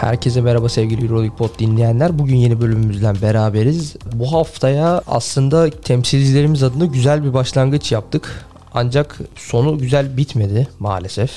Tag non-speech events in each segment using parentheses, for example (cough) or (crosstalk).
Herkese merhaba sevgili Euroleague Pod dinleyenler. Bugün yeni bölümümüzden beraberiz. Bu haftaya aslında temsilcilerimiz adına güzel bir başlangıç yaptık. Ancak sonu güzel bitmedi maalesef.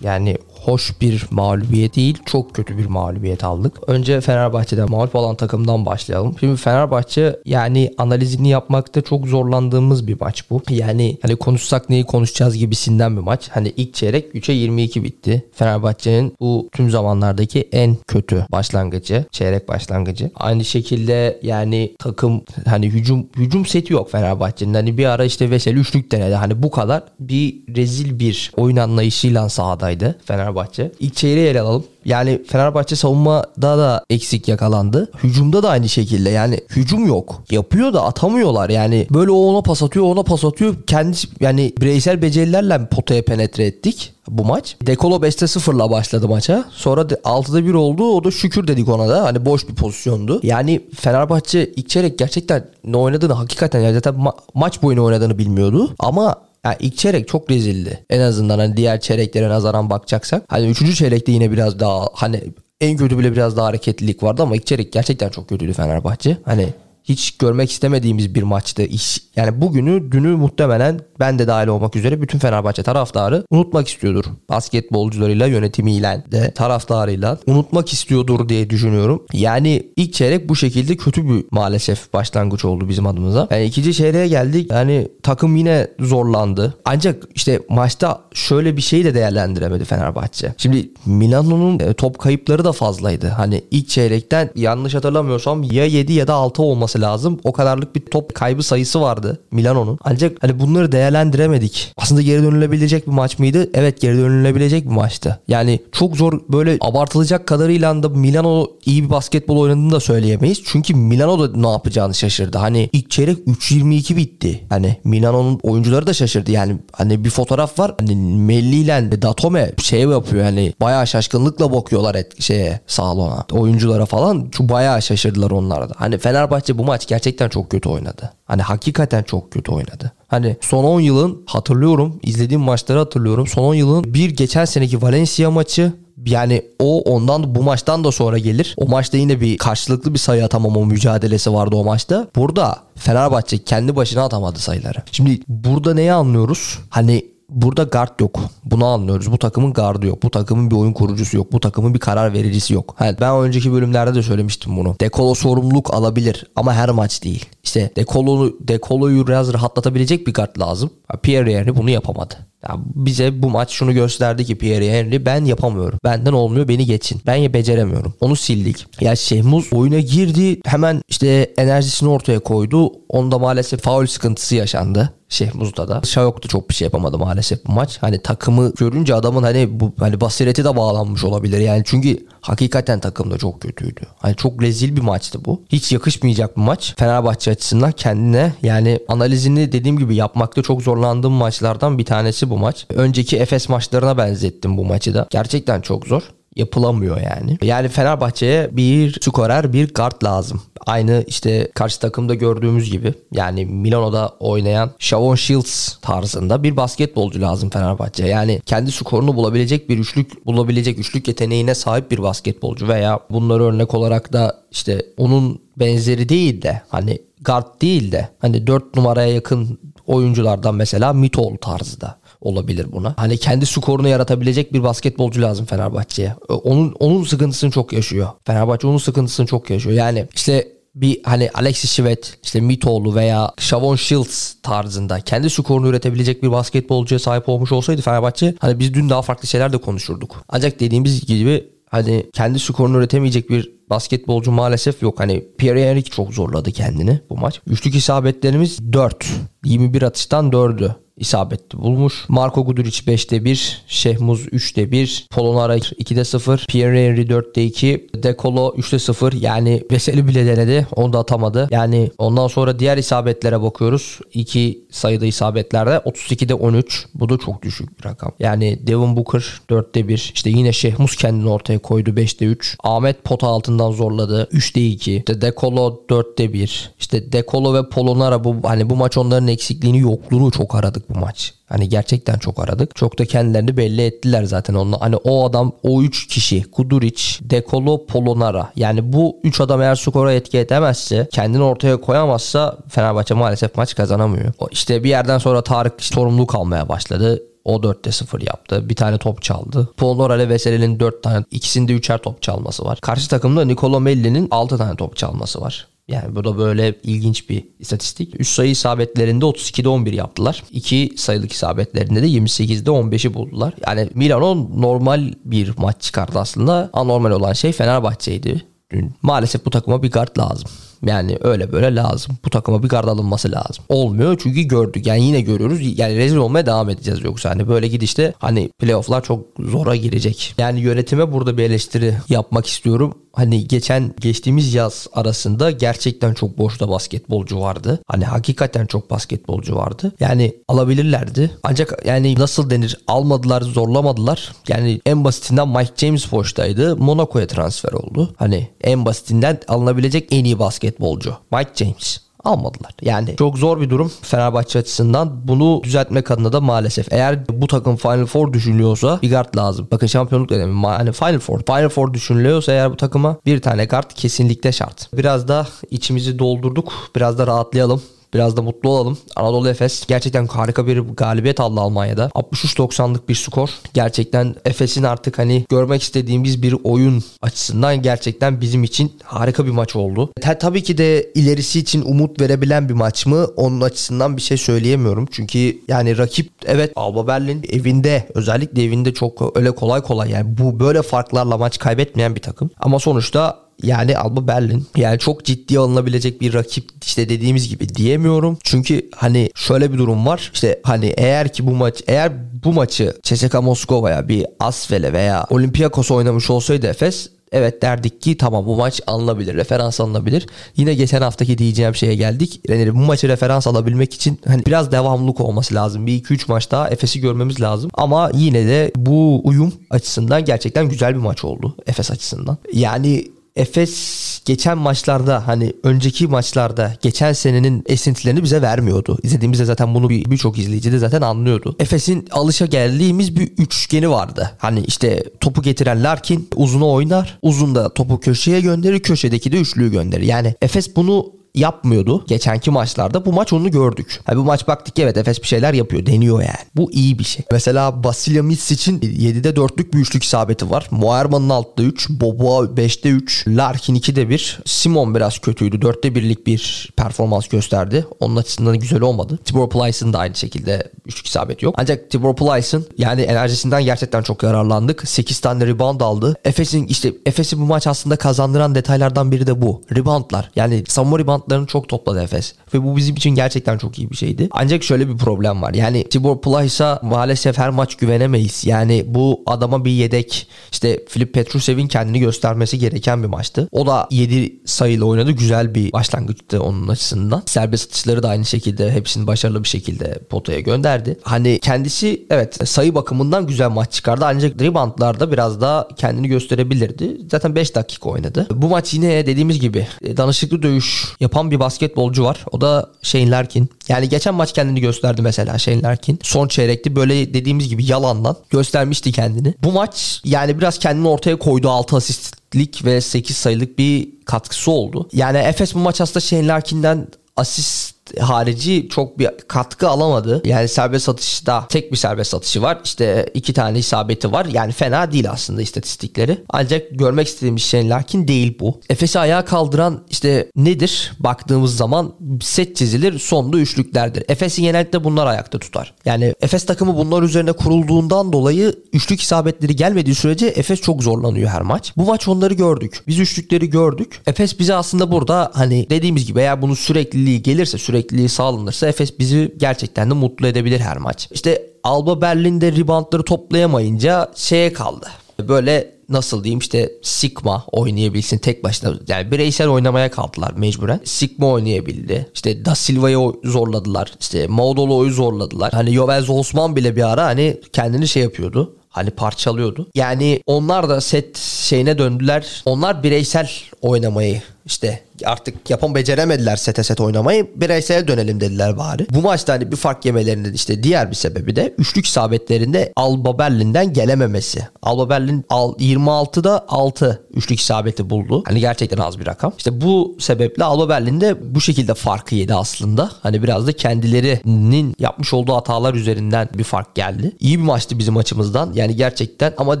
Yani hoş bir mağlubiyet değil, çok kötü bir mağlubiyet aldık. Önce Fenerbahçe'den mağlup olan takımdan başlayalım. Şimdi Fenerbahçe yani analizini yapmakta çok zorlandığımız bir maç bu. Yani hani konuşsak neyi konuşacağız gibisinden bir maç. Hani ilk çeyrek 3'e 22 bitti. Fenerbahçe'nin bu tüm zamanlardaki en kötü başlangıcı, çeyrek başlangıcı. Aynı şekilde yani takım hani hücum hücum seti yok Fenerbahçe'nin. Hani bir ara işte Veseli üçlük denedi. Hani bu kadar bir rezil bir oyun anlayışıyla sahadaydı Fenerbahçe. Fenerbahçe. İlk çeyreği ele alalım. Yani Fenerbahçe savunmada da eksik yakalandı. Hücumda da aynı şekilde. Yani hücum yok. Yapıyor da atamıyorlar. Yani böyle o ona pas atıyor, ona pas atıyor. Kendi yani bireysel becerilerle potaya penetre ettik bu maç. Dekolo 5'te 0'la başladı maça. Sonra 6'da 1 oldu. O da şükür dedik ona da. Hani boş bir pozisyondu. Yani Fenerbahçe ilk çeyrek gerçekten ne oynadığını hakikaten yani zaten ma- maç boyunu oynadığını bilmiyordu. Ama yani ilk çeyrek çok rezildi. En azından hani diğer çeyreklere nazaran bakacaksak. Hani üçüncü çeyrekte yine biraz daha hani en kötü bile biraz daha hareketlilik vardı ama ilk çeyrek gerçekten çok kötüydü Fenerbahçe. Hani hiç görmek istemediğimiz bir maçtı. İş, yani bugünü, dünü muhtemelen ben de dahil olmak üzere bütün Fenerbahçe taraftarı unutmak istiyordur. Basketbolcularıyla, yönetimiyle de taraftarıyla unutmak istiyordur diye düşünüyorum. Yani ilk çeyrek bu şekilde kötü bir maalesef başlangıç oldu bizim adımıza. Yani ikinci çeyreğe geldik. Yani takım yine zorlandı. Ancak işte maçta şöyle bir şey de değerlendiremedi Fenerbahçe. Şimdi Milano'nun e, top kayıpları da fazlaydı. Hani ilk çeyrekten yanlış hatırlamıyorsam ya 7 ya da 6 olması lazım. O kadarlık bir top kaybı sayısı vardı Milano'nun. Ancak hani bunları değerlendiremedik. Aslında geri dönülebilecek bir maç mıydı? Evet geri dönülebilecek bir maçtı. Yani çok zor böyle abartılacak kadarıyla da Milano iyi bir basketbol oynadığını da söyleyemeyiz. Çünkü Milano da ne yapacağını şaşırdı. Hani ilk çeyrek 3-22 bitti. Hani Milano'nun oyuncuları da şaşırdı. Yani hani bir fotoğraf var. Hani Melli ile Datome şey yapıyor hani bayağı şaşkınlıkla bakıyorlar et, şeye salona. Oyunculara falan. Şu bayağı şaşırdılar onlar da. Hani Fenerbahçe bu maç gerçekten çok kötü oynadı. Hani hakikaten çok kötü oynadı. Hani son 10 yılın hatırlıyorum izlediğim maçları hatırlıyorum. Son 10 yılın bir geçen seneki Valencia maçı yani o ondan bu maçtan da sonra gelir. O maçta yine bir karşılıklı bir sayı atamama mücadelesi vardı o maçta. Burada Fenerbahçe kendi başına atamadı sayıları. Şimdi burada neyi anlıyoruz? Hani burada guard yok. Bunu anlıyoruz. Bu takımın gardı yok. Bu takımın bir oyun kurucusu yok. Bu takımın bir karar vericisi yok. Yani ben önceki bölümlerde de söylemiştim bunu. Dekolo sorumluluk alabilir ama her maç değil. İşte Dekolo'yu Dekolo'yu biraz rahatlatabilecek bir guard lazım. Pierre Henry bunu yapamadı. Yani bize bu maç şunu gösterdi ki Pierre Henry ben yapamıyorum. Benden olmuyor beni geçin. Ben ya beceremiyorum. Onu sildik. Ya Şehmuz oyuna girdi. Hemen işte enerjisini ortaya koydu. Onda maalesef faul sıkıntısı yaşandı. Şehmuz'da da. Şayok da çok bir şey yapamadı maalesef bu maç. Hani takımı görünce adamın hani bu hani basireti de bağlanmış olabilir. Yani çünkü hakikaten takım da çok kötüydü. Hani çok rezil bir maçtı bu. Hiç yakışmayacak bir maç. Fenerbahçe açısından kendine yani analizini dediğim gibi yapmakta çok zorlandığım maçlardan bir tanesi bu maç. Önceki Efes maçlarına benzettim bu maçı da. Gerçekten çok zor yapılamıyor yani. Yani Fenerbahçe'ye bir skorer, bir guard lazım. Aynı işte karşı takımda gördüğümüz gibi yani Milano'da oynayan Shavon Shields tarzında bir basketbolcu lazım Fenerbahçe. Yani kendi skorunu bulabilecek bir üçlük bulabilecek üçlük yeteneğine sahip bir basketbolcu veya bunları örnek olarak da işte onun benzeri değil de hani guard değil de hani 4 numaraya yakın oyunculardan mesela Mitol tarzda olabilir buna. Hani kendi skorunu yaratabilecek bir basketbolcu lazım Fenerbahçe'ye. Onun onun sıkıntısını çok yaşıyor. Fenerbahçe onun sıkıntısını çok yaşıyor. Yani işte bir hani Alexis Şivet, işte Mitoğlu veya Shavon Shields tarzında kendi skorunu üretebilecek bir basketbolcuya sahip olmuş olsaydı Fenerbahçe hani biz dün daha farklı şeyler de konuşurduk. Ancak dediğimiz gibi hani kendi skorunu üretemeyecek bir basketbolcu maalesef yok. Hani Pierre Henrik çok zorladı kendini bu maç. Üçlük isabetlerimiz 4. 21 atıştan 4'ü isabetli bulmuş. Marco Guduric 5'te 1, Şehmuz 3'te 1, Polonara 2'de 0, Pierre Henry 4'te 2, Dekolo 3'te 0. Yani Veseli bile denedi. Onu da atamadı. Yani ondan sonra diğer isabetlere bakıyoruz. 2 sayıda isabetlerde 32'de 13. Bu da çok düşük bir rakam. Yani Devin Booker 4'te 1. İşte yine Şehmuz kendini ortaya koydu 5'te 3. Ahmet pota altından zorladı. 3'te 2. İşte Dekolo 4'te 1. İşte Dekolo ve Polonara bu hani bu maç onların eksikliğini yokluğunu çok aradık bu maç. Hani gerçekten çok aradık. Çok da kendilerini belli ettiler zaten onunla. Hani o adam o 3 kişi Kuduric, Dekolo, Polonara. Yani bu 3 adam eğer skora etki edemezse kendini ortaya koyamazsa Fenerbahçe maalesef maç kazanamıyor. İşte bir yerden sonra Tarık sorumluluk almaya başladı. O 4'te 0 yaptı. Bir tane top çaldı. Polnora ile Veseli'nin 4 tane ikisinde 3'er top çalması var. Karşı takımda Nicolo Melli'nin 6 tane top çalması var. Yani bu da böyle ilginç bir istatistik. 3 sayı isabetlerinde 32'de 11 yaptılar. 2 sayılık isabetlerinde de 28'de 15'i buldular. Yani Milano normal bir maç çıkardı aslında. Anormal olan şey Fenerbahçe'ydi dün. Maalesef bu takıma bir guard lazım. Yani öyle böyle lazım. Bu takıma bir gard alınması lazım. Olmuyor çünkü gördük. Yani yine görüyoruz. Yani rezil olmaya devam edeceğiz yoksa hani böyle gidişte hani playofflar çok zora girecek. Yani yönetime burada bir eleştiri yapmak istiyorum hani geçen geçtiğimiz yaz arasında gerçekten çok boşta basketbolcu vardı. Hani hakikaten çok basketbolcu vardı. Yani alabilirlerdi. Ancak yani nasıl denir almadılar zorlamadılar. Yani en basitinden Mike James boştaydı. Monaco'ya transfer oldu. Hani en basitinden alınabilecek en iyi basketbolcu. Mike James almadılar. Yani çok zor bir durum Fenerbahçe açısından. Bunu düzeltmek adına da maalesef eğer bu takım Final Four düşünülüyorsa bir guard lazım. Bakın şampiyonluk dönemi yani Final Four. Final Four düşünülüyorsa eğer bu takıma bir tane guard kesinlikle şart. Biraz da içimizi doldurduk. Biraz da rahatlayalım. Biraz da mutlu olalım. Anadolu Efes gerçekten harika bir galibiyet aldı Almanya'da. 63-90'lık bir skor. Gerçekten Efes'in artık hani görmek istediğimiz bir oyun açısından gerçekten bizim için harika bir maç oldu. Ta- tabii ki de ilerisi için umut verebilen bir maç mı? Onun açısından bir şey söyleyemiyorum. Çünkü yani rakip evet Alba Berlin evinde özellikle evinde çok öyle kolay kolay yani bu böyle farklarla maç kaybetmeyen bir takım. Ama sonuçta yani Alba Berlin yani çok ciddi alınabilecek bir rakip işte dediğimiz gibi diyemiyorum. Çünkü hani şöyle bir durum var. İşte hani eğer ki bu maç eğer bu maçı CSKA Moskova'ya bir Asvel'e veya Olympiakos oynamış olsaydı Efes evet derdik ki tamam bu maç alınabilir, referans alınabilir. Yine geçen haftaki diyeceğim şeye geldik. Yani bu maçı referans alabilmek için hani biraz devamlılık olması lazım. Bir 2-3 maç daha Efes'i görmemiz lazım. Ama yine de bu uyum açısından gerçekten güzel bir maç oldu Efes açısından. Yani Efes geçen maçlarda hani önceki maçlarda geçen senenin esintilerini bize vermiyordu. İzlediğimizde zaten bunu birçok bir izleyici de zaten anlıyordu. Efes'in alışa geldiğimiz bir üçgeni vardı. Hani işte topu getiren Larkin uzunu oynar. Uzun da topu köşeye gönderir. Köşedeki de üçlüyü gönderir. Yani Efes bunu yapmıyordu geçenki maçlarda. Bu maç onu gördük. Ha, bu maç baktık evet Efes bir şeyler yapıyor. Deniyor yani. Bu iyi bir şey. Mesela Basilya için 7'de 4'lük bir üçlük isabeti var. Moerman'ın 6'da 3. Boboa 5'te 3. Larkin 2'de 1. Simon biraz kötüydü. 4'te 1'lik bir performans gösterdi. Onun açısından güzel olmadı. Tibor Plyce'ın da aynı şekilde üçlük isabet yok. Ancak Tibor Plyce'ın yani enerjisinden gerçekten çok yararlandık. 8 tane rebound aldı. Efes'in işte Efes'i bu maç aslında kazandıran detaylardan biri de bu. Reboundlar. Yani savunma rebound reboundlarını çok topladı Efes. Ve bu bizim için gerçekten çok iyi bir şeydi. Ancak şöyle bir problem var. Yani Tibor Plyce'a maalesef her maç güvenemeyiz. Yani bu adama bir yedek işte Filip Petrusev'in kendini göstermesi gereken bir maçtı. O da 7 sayıyla oynadı. Güzel bir başlangıçtı onun açısından. Serbest atışları da aynı şekilde hepsini başarılı bir şekilde potaya gönderdi. Hani kendisi evet sayı bakımından güzel maç çıkardı. Ancak reboundlarda biraz daha kendini gösterebilirdi. Zaten 5 dakika oynadı. Bu maç yine dediğimiz gibi danışıklı dövüş yapan bir basketbolcu var. O da Shane Larkin. Yani geçen maç kendini gösterdi mesela Shane Larkin. Son çeyrekti böyle dediğimiz gibi yalandan göstermişti kendini. Bu maç yani biraz kendini ortaya koydu 6 asistlik ve 8 sayılık bir katkısı oldu. Yani Efes bu maç aslında Shane Larkin'den asist harici çok bir katkı alamadı. Yani serbest atışta tek bir serbest atışı var. İşte iki tane isabeti var. Yani fena değil aslında istatistikleri. Ancak görmek istediğimiz şey lakin değil bu. Efes'i ayağa kaldıran işte nedir? Baktığımız zaman set çizilir sonda üçlüklerdir. Efes'i genellikle bunlar ayakta tutar. Yani Efes takımı bunlar üzerine kurulduğundan dolayı üçlük isabetleri gelmediği sürece Efes çok zorlanıyor her maç. Bu maç onları gördük. Biz üçlükleri gördük. Efes bize aslında burada hani dediğimiz gibi eğer bunu sürekliliği gelirse sürekli sürekliliği sağlanırsa Efes bizi gerçekten de mutlu edebilir her maç. İşte Alba Berlin'de reboundları toplayamayınca şeye kaldı. Böyle nasıl diyeyim işte Sigma oynayabilsin tek başına. Yani bireysel oynamaya kaldılar mecburen. Sigma oynayabildi. İşte Da Silva'yı zorladılar. İşte Maudolo'yu zorladılar. Hani Jovel Osman bile bir ara hani kendini şey yapıyordu. Hani parçalıyordu. Yani onlar da set şeyine döndüler. Onlar bireysel oynamayı işte artık yapam beceremediler sete set oynamayı. Bireysel dönelim dediler bari. Bu maçta hani bir fark yemelerinin işte diğer bir sebebi de üçlük isabetlerinde Alba Berlin'den gelememesi. Alba Berlin 26'da 6 üçlük isabeti buldu. Hani gerçekten az bir rakam. İşte bu sebeple Alba Berlin'de bu şekilde farkı yedi aslında. Hani biraz da kendilerinin yapmış olduğu hatalar üzerinden bir fark geldi. İyi bir maçtı bizim açımızdan. Yani gerçekten ama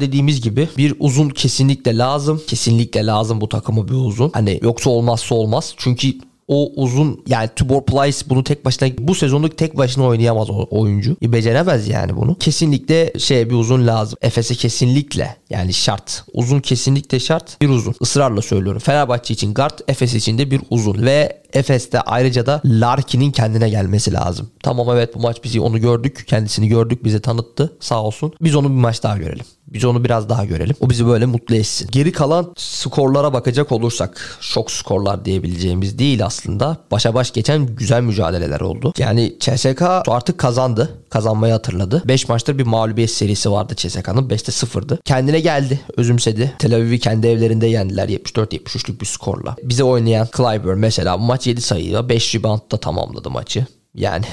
dediğimiz gibi bir uzun kesinlikle lazım. Kesinlikle lazım bu takıma bir uzun. Hani yoksa olmazsa olmaz. Çünkü o uzun yani Tubor Plyce bunu tek başına bu sezonluk tek başına oynayamaz o oyuncu. E, beceremez yani bunu. Kesinlikle şey bir uzun lazım. Efes'e kesinlikle yani şart. Uzun kesinlikle şart. Bir uzun. Israrla söylüyorum. Fenerbahçe için guard, Efes için de bir uzun. Ve Efes'te ayrıca da Larkin'in kendine gelmesi lazım. Tamam evet bu maç bizi onu gördük. Kendisini gördük. Bize tanıttı. Sağ olsun. Biz onu bir maç daha görelim. Biz onu biraz daha görelim. O bizi böyle mutlu etsin. Geri kalan skorlara bakacak olursak şok skorlar diyebileceğimiz değil aslında. Başa baş geçen güzel mücadeleler oldu. Yani CSK artık kazandı. Kazanmayı hatırladı. 5 maçtır bir mağlubiyet serisi vardı CSK'nın. 5'te 0'dı. Kendine geldi. Özümsedi. Tel Aviv'i kendi evlerinde yendiler 74-73'lük bir skorla. Bize oynayan Clyburn mesela maç 7 sayıyla 5 reboundda tamamladı maçı. Yani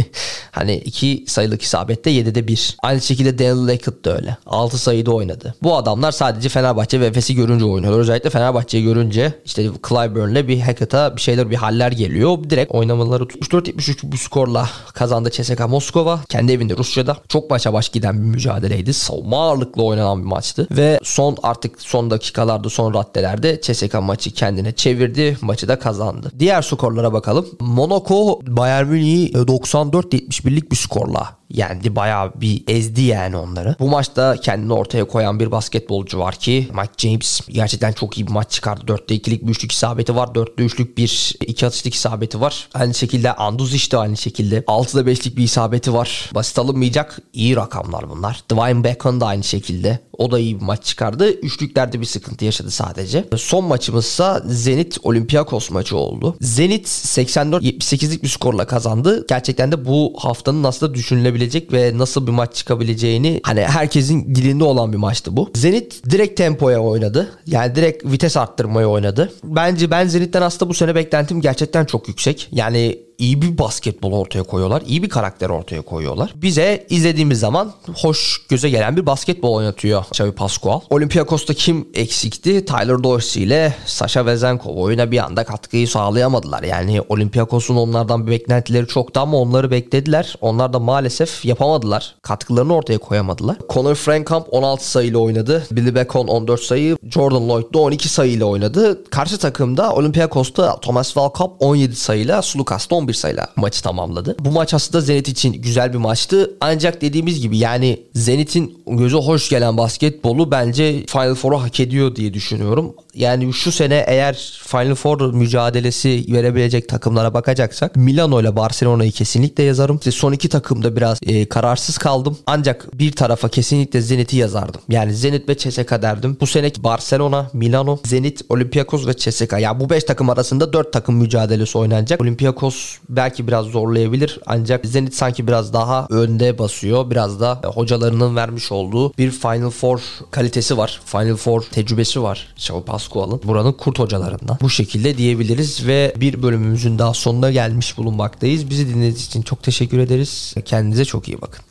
(laughs) hani iki sayılık isabette 7'de 1. Aynı şekilde Daniel Lackett da öyle. 6 sayıda oynadı. Bu adamlar sadece Fenerbahçe ve Efes'i görünce oynuyorlar. Özellikle Fenerbahçe'yi görünce işte Clyburn'le bir Hackett'a bir şeyler bir haller geliyor. Direkt oynamaları 64-73 bu skorla kazandı CSKA Moskova. Kendi evinde Rusya'da. Çok başa baş giden bir mücadeleydi. Savunma ağırlıklı oynanan bir maçtı. Ve son artık son dakikalarda son raddelerde CSKA maçı kendine çevirdi. Maçı da kazandı. Diğer skorlara bakalım. Monaco Bayern Münih Miami'yi 94-71'lik bir skorla yendi. Bayağı bir ezdi yani onları. Bu maçta kendini ortaya koyan bir basketbolcu var ki Mike James gerçekten çok iyi bir maç çıkardı. 4'te 2'lik bir üçlük isabeti var. 4'te 3'lük bir iki atışlık isabeti var. Aynı şekilde Anduz işte aynı şekilde. 6'da 5'lik bir isabeti var. Basit alınmayacak iyi rakamlar bunlar. Dwayne Bacon da aynı şekilde. O da iyi bir maç çıkardı. Üçlüklerde bir sıkıntı yaşadı sadece. Son maçımızsa Zenit Olympiakos maçı oldu. Zenit 84-78'lik bir skorla kazandı. Gerçekten de bu haftanın aslında düşünülebilecek ve nasıl bir maç çıkabileceğini hani herkesin dilinde olan bir maçtı bu. Zenit direkt tempoya oynadı. Yani direkt vites arttırmaya oynadı. Bence ben Zenit'ten aslında bu sene beklentim gerçekten çok yüksek. Yani iyi bir basketbol ortaya koyuyorlar. iyi bir karakter ortaya koyuyorlar. Bize izlediğimiz zaman hoş göze gelen bir basketbol oynatıyor Xavi Pascual. Olympiakos'ta kim eksikti? Tyler Dorsey ile Sasha Vezenkov oyuna bir anda katkıyı sağlayamadılar. Yani Olympiakos'un onlardan bir beklentileri çoktu ama onları beklediler. Onlar da maalesef yapamadılar. Katkılarını ortaya koyamadılar. Connor Frankamp 16 sayıyla oynadı. Billy Bacon 14 sayı. Jordan Lloyd da 12 sayıyla oynadı. Karşı takımda Olympiakos'ta Thomas Valkop 17 sayıyla Sulukas da 11 11 sayıyla maçı tamamladı. Bu maç aslında Zenit için güzel bir maçtı. Ancak dediğimiz gibi yani Zenit'in göze hoş gelen basketbolu bence Final Four'u hak ediyor diye düşünüyorum. Yani şu sene eğer Final Four mücadelesi verebilecek takımlara bakacaksak Milano ile Barcelona'yı kesinlikle yazarım. İşte son iki takımda biraz e, kararsız kaldım. Ancak bir tarafa kesinlikle Zenit'i yazardım. Yani Zenit ve CSKA derdim. Bu seneki Barcelona, Milano, Zenit, Olympiakos ve CSKA. Ya yani bu beş takım arasında dört takım mücadelesi oynanacak. Olympiakos belki biraz zorlayabilir ancak Zenit sanki biraz daha önde basıyor. Biraz da hocalarının vermiş olduğu bir Final Four kalitesi var. Final Four tecrübesi var. Xavi Pascual'ın. Buranın kurt hocalarından. Bu şekilde diyebiliriz ve bir bölümümüzün daha sonuna gelmiş bulunmaktayız. Bizi dinlediğiniz için çok teşekkür ederiz. Kendinize çok iyi bakın.